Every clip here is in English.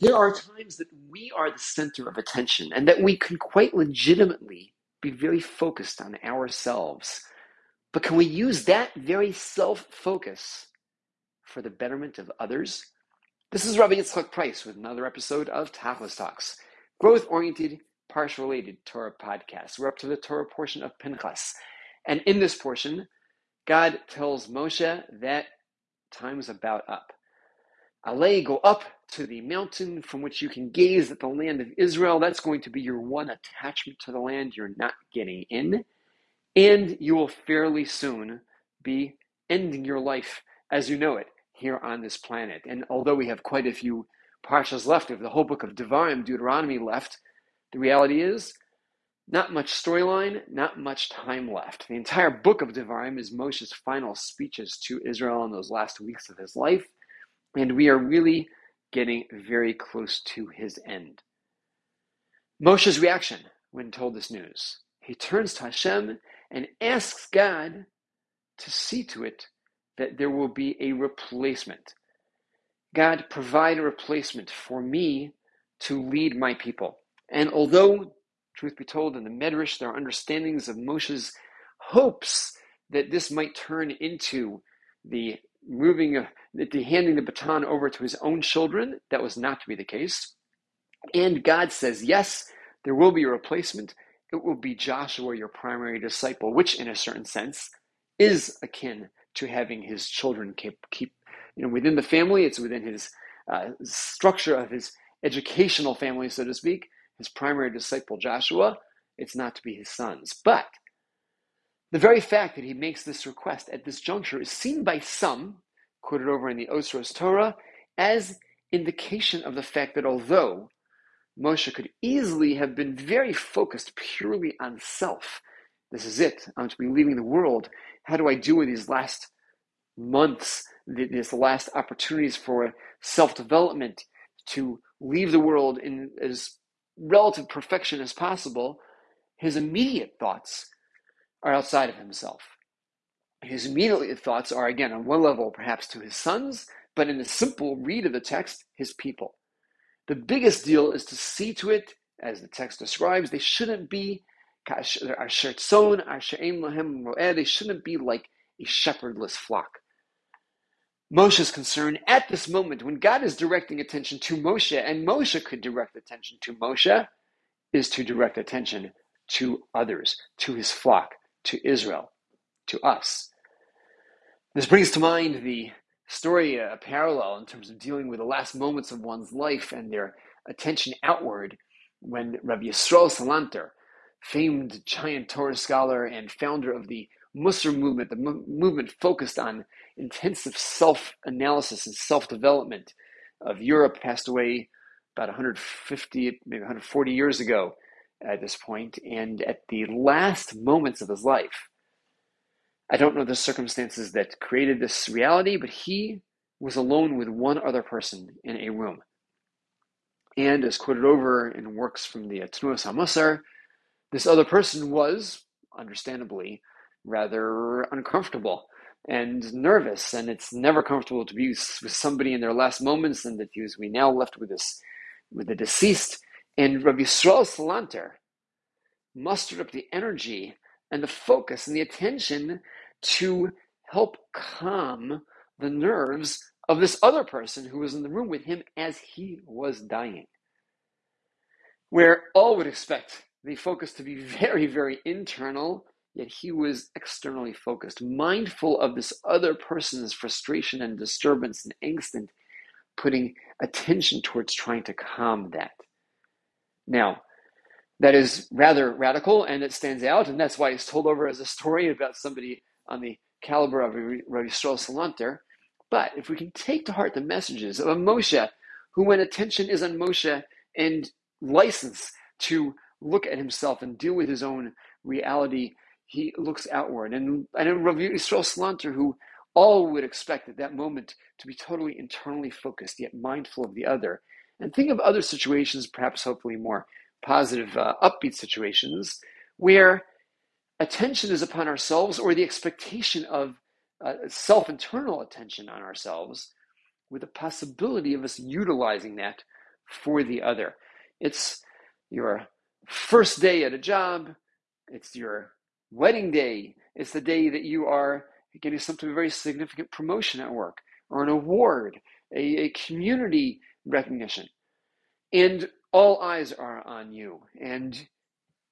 There are times that we are the center of attention and that we can quite legitimately be very focused on ourselves. But can we use that very self focus for the betterment of others? This is Rabbi Yitzchak Price with another episode of Tachlis Talks, growth oriented, parsha related Torah podcast. We're up to the Torah portion of Pinchas. And in this portion, God tells Moshe that time is about up. Ale, go up to the mountain from which you can gaze at the land of Israel. That's going to be your one attachment to the land you're not getting in. And you will fairly soon be ending your life as you know it here on this planet. And although we have quite a few parshas left, of the whole book of Devarim, Deuteronomy left, the reality is not much storyline, not much time left. The entire book of Devarim is Moshe's final speeches to Israel in those last weeks of his life, and we are really getting very close to his end. Moshe's reaction when told this news. He turns to Hashem and asks God to see to it that there will be a replacement. God, provide a replacement for me to lead my people. And although, truth be told, in the Medrash there are understandings of Moshe's hopes that this might turn into the moving, of, the handing the baton over to his own children, that was not to be the case. And God says, yes, there will be a replacement. It will be Joshua, your primary disciple, which, in a certain sense, is akin to having his children keep, keep you know, within the family. It's within his uh, structure of his educational family, so to speak. His primary disciple, Joshua, it's not to be his sons. But the very fact that he makes this request at this juncture is seen by some, quoted over in the Osros Torah, as indication of the fact that although Moshe could easily have been very focused purely on self, this is it, I'm to be leaving the world, how do I do in these last months, these last opportunities for self development to leave the world in as relative perfection as possible? His immediate thoughts are outside of himself. His immediate thoughts are, again, on one level, perhaps to his sons, but in a simple read of the text, his people. The biggest deal is to see to it, as the text describes, they shouldn't be they shouldn't be like a shepherdless flock. Moshe's concern at this moment, when God is directing attention to Moshe, and Moshe could direct attention to Moshe, is to direct attention to others, to his flock, to Israel, to us. This brings to mind the story, uh, a parallel in terms of dealing with the last moments of one's life and their attention outward when Rabbi Yisrael Salanter, famed giant Torah scholar and founder of the Musar movement, the movement focused on intensive self analysis and self development of Europe, passed away about 150, maybe 140 years ago at this point, and at the last moments of his life. I don't know the circumstances that created this reality, but he was alone with one other person in a room. And as quoted over in works from the Tnuas HaMusar, this other person was, understandably, rather uncomfortable and nervous, and it's never comfortable to be with somebody in their last moments, and that he we now left with this, with the deceased. And Rabbi Yisrael Salanter mustered up the energy and the focus and the attention to help calm the nerves of this other person who was in the room with him as he was dying. Where all would expect the focus to be very, very internal, yet he was externally focused, mindful of this other person's frustration and disturbance and angst, and putting attention towards trying to calm that. Now, that is rather radical and it stands out, and that's why it's told over as a story about somebody on the caliber of Rabbi Yisrael Salanter. But if we can take to heart the messages of a Moshe who, when attention is on Moshe and license to look at himself and deal with his own reality, he looks outward. And, and Rabbi Yisrael Salanter, who all would expect at that moment to be totally internally focused, yet mindful of the other. And think of other situations, perhaps hopefully more positive, uh, upbeat situations, where attention is upon ourselves or the expectation of uh, self internal attention on ourselves, with the possibility of us utilizing that for the other. It's your first day at a job, it's your wedding day, it's the day that you are getting some very significant promotion at work or an award, a, a community recognition. And all eyes are on you. And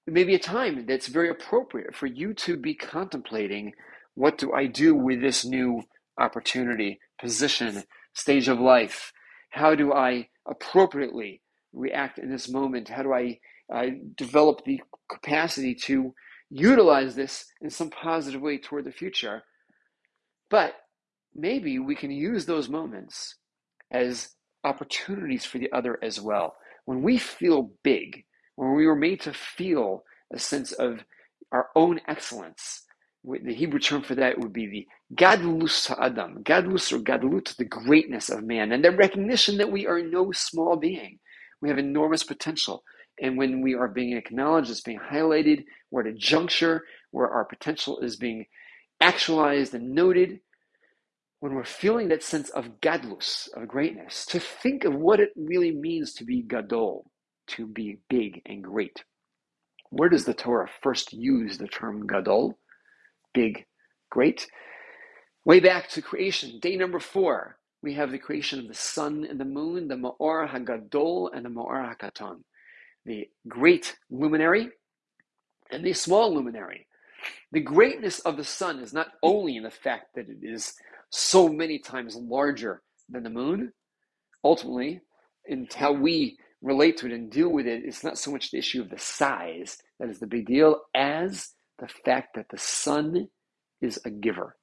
maybe a time that's very appropriate for you to be contemplating what do I do with this new opportunity, position, stage of life? How do I appropriately react in this moment? How do I, I develop the capacity to utilize this in some positive way toward the future? But maybe we can use those moments as opportunities for the other as well. When we feel big, when we were made to feel a sense of our own excellence, the Hebrew term for that would be the gadlus ha'adam, gadlus or gadlut, the greatness of man, and the recognition that we are no small being. We have enormous potential. And when we are being acknowledged, it's being highlighted, we're at a juncture where our potential is being actualized and noted, when we're feeling that sense of gadlus, of greatness, to think of what it really means to be gadol, to be big and great. Where does the Torah first use the term gadol? big, great. Way back to creation, day number four, we have the creation of the sun and the moon, the Ma'or HaGadol and the Ma'or HaKaton, the great luminary and the small luminary. The greatness of the sun is not only in the fact that it is so many times larger than the moon, ultimately, in how we relate to it and deal with it, it's not so much the issue of the size that is the big deal as the fact that the sun is a giver.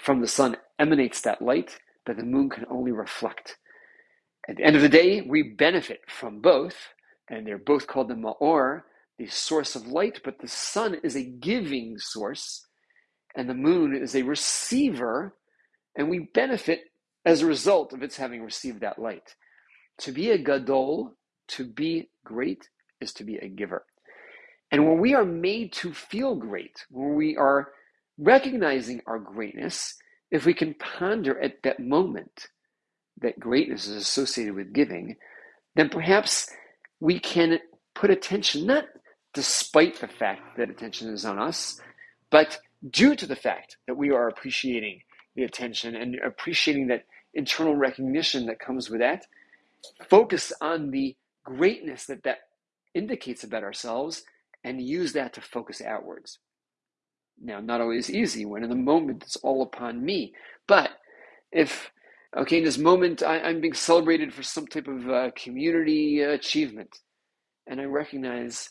From the sun emanates that light that the moon can only reflect. At the end of the day, we benefit from both, and they're both called the Ma'or, the source of light, but the sun is a giving source, and the moon is a receiver, and we benefit as a result of its having received that light. To be a gadol, to be great, is to be a giver. And when we are made to feel great, when we are recognizing our greatness, if we can ponder at that moment that greatness is associated with giving, then perhaps we can put attention, not despite the fact that attention is on us, but due to the fact that we are appreciating the attention and appreciating that internal recognition that comes with that, focus on the greatness that that indicates about ourselves and use that to focus outwards. Now, not always easy when in the moment it's all upon me. But if, okay, in this moment I, am being celebrated for some type of uh, community achievement, and I recognize,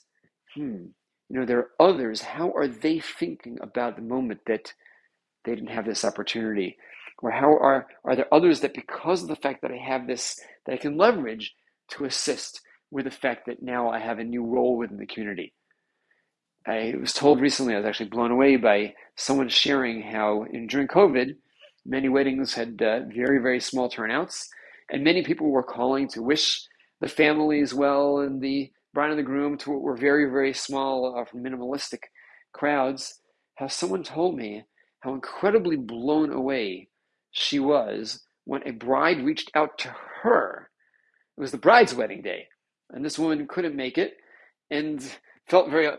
hmm, you know, there are others. How are they thinking about the moment that they didn't have this opportunity? Or how are, are there others that because of the fact that I have this, that I can leverage to assist with the fact that now I have a new role within the community? I was told recently, I was actually blown away by someone sharing how in, during COVID, many weddings had uh, very, very small turnouts, and many people were calling to wish the families well and the bride and the groom to what were very, very small, uh, minimalistic crowds. How someone told me how incredibly blown away she was when a bride reached out to her. It was the bride's wedding day, and this woman couldn't make it and felt very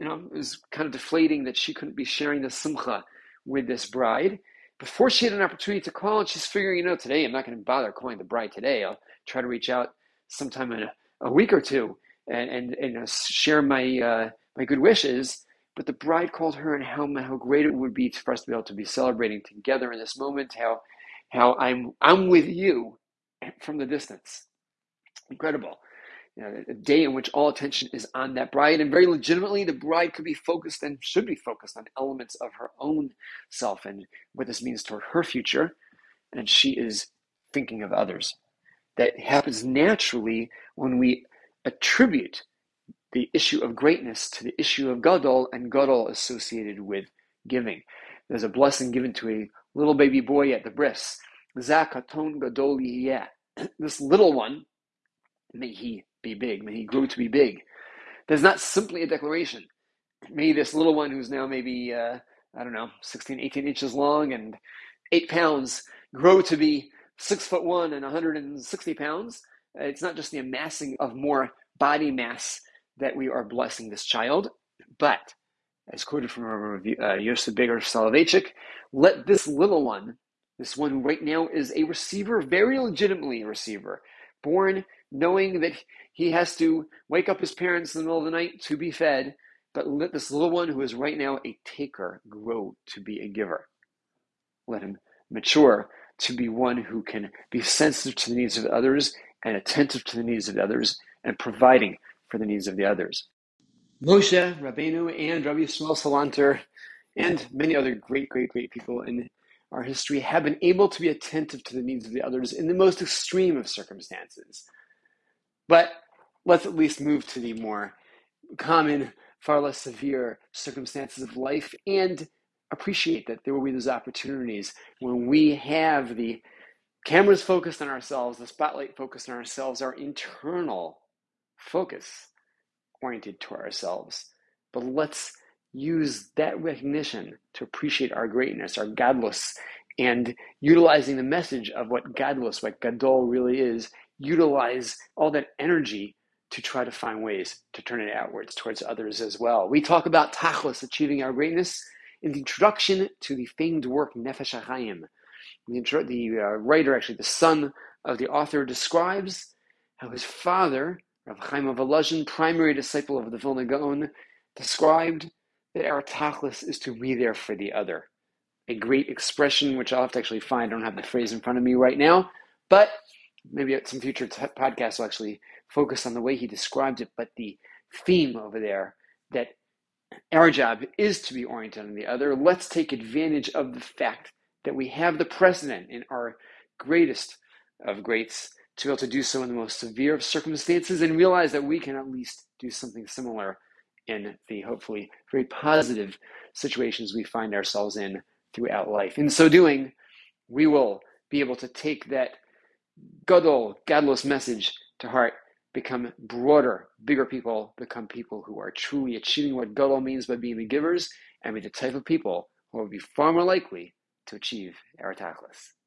you know, it was kind of deflating that she couldn't be sharing the simcha with this bride. Before she had an opportunity to call, and she's figuring, you know, today I'm not going to bother calling the bride today. I'll try to reach out sometime in a, a week or two and and, and share my uh, my good wishes. But the bride called her, and how how great it would be for us to be able to be celebrating together in this moment. How how I'm I'm with you from the distance. Incredible you know, a day in which all attention is on that bride. And very legitimately, the bride could be focused and should be focused on elements of her own self and what this means toward her future. And she is thinking of others. That happens naturally when we attribute the issue of greatness to the issue of gadol and gadol associated with giving. There's a blessing given to a little baby boy at the bris. Zakaton gadol This little one, may he be big. May he grow to be big. That's not simply a declaration. May this little one who's now maybe, uh, I don't know, 16, 18 inches long and eight pounds grow to be six foot one and 160 pounds. It's not just the amassing of more body mass that we are blessing this child, but as quoted from uh, Yosef Beger Soloveitchik, let this little one, this one right now is a receiver, very legitimately a receiver, born knowing that he has to wake up his parents in the middle of the night to be fed, but let this little one who is right now a taker grow to be a giver. Let him mature to be one who can be sensitive to the needs of others and attentive to the needs of the others and providing for the needs of the others. Moshe, Rabbeinu, and Rabbi Yisrael Salanter, and many other great, great, great people in our history have been able to be attentive to the needs of the others in the most extreme of circumstances. But let's at least move to the more common, far less severe circumstances of life and appreciate that there will be those opportunities when we have the cameras focused on ourselves, the spotlight focused on ourselves, our internal focus oriented to ourselves. But let's use that recognition to appreciate our greatness, our gadlus, and utilizing the message of what gadlus, what gadol really is, utilize all that energy to try to find ways to turn it outwards towards others as well. We talk about tachlis, achieving our greatness, in the introduction to the famed work Nefesh HaChaim. The, the uh, writer, actually the son of the author, describes how his father Rav Chaim of Volozhin, primary disciple of the Vilna Gaon, described that our tachlis is to be there for the other. A great expression, which I'll have to actually find. I don't have the phrase in front of me right now, but maybe at some future t- podcasts will actually focus on the way he described it. But the theme over there that our job is to be oriented on the other. Let's take advantage of the fact that we have the precedent in our greatest of greats to be able to do so in the most severe of circumstances and realize that we can at least do something similar in the hopefully very positive situations we find ourselves in throughout life. In so doing, we will be able to take that Gadol, gadlus message to heart, become broader, bigger people, become people who are truly achieving what Gadol means by being the givers, and be the type of people who will be far more likely to achieve our tachlis.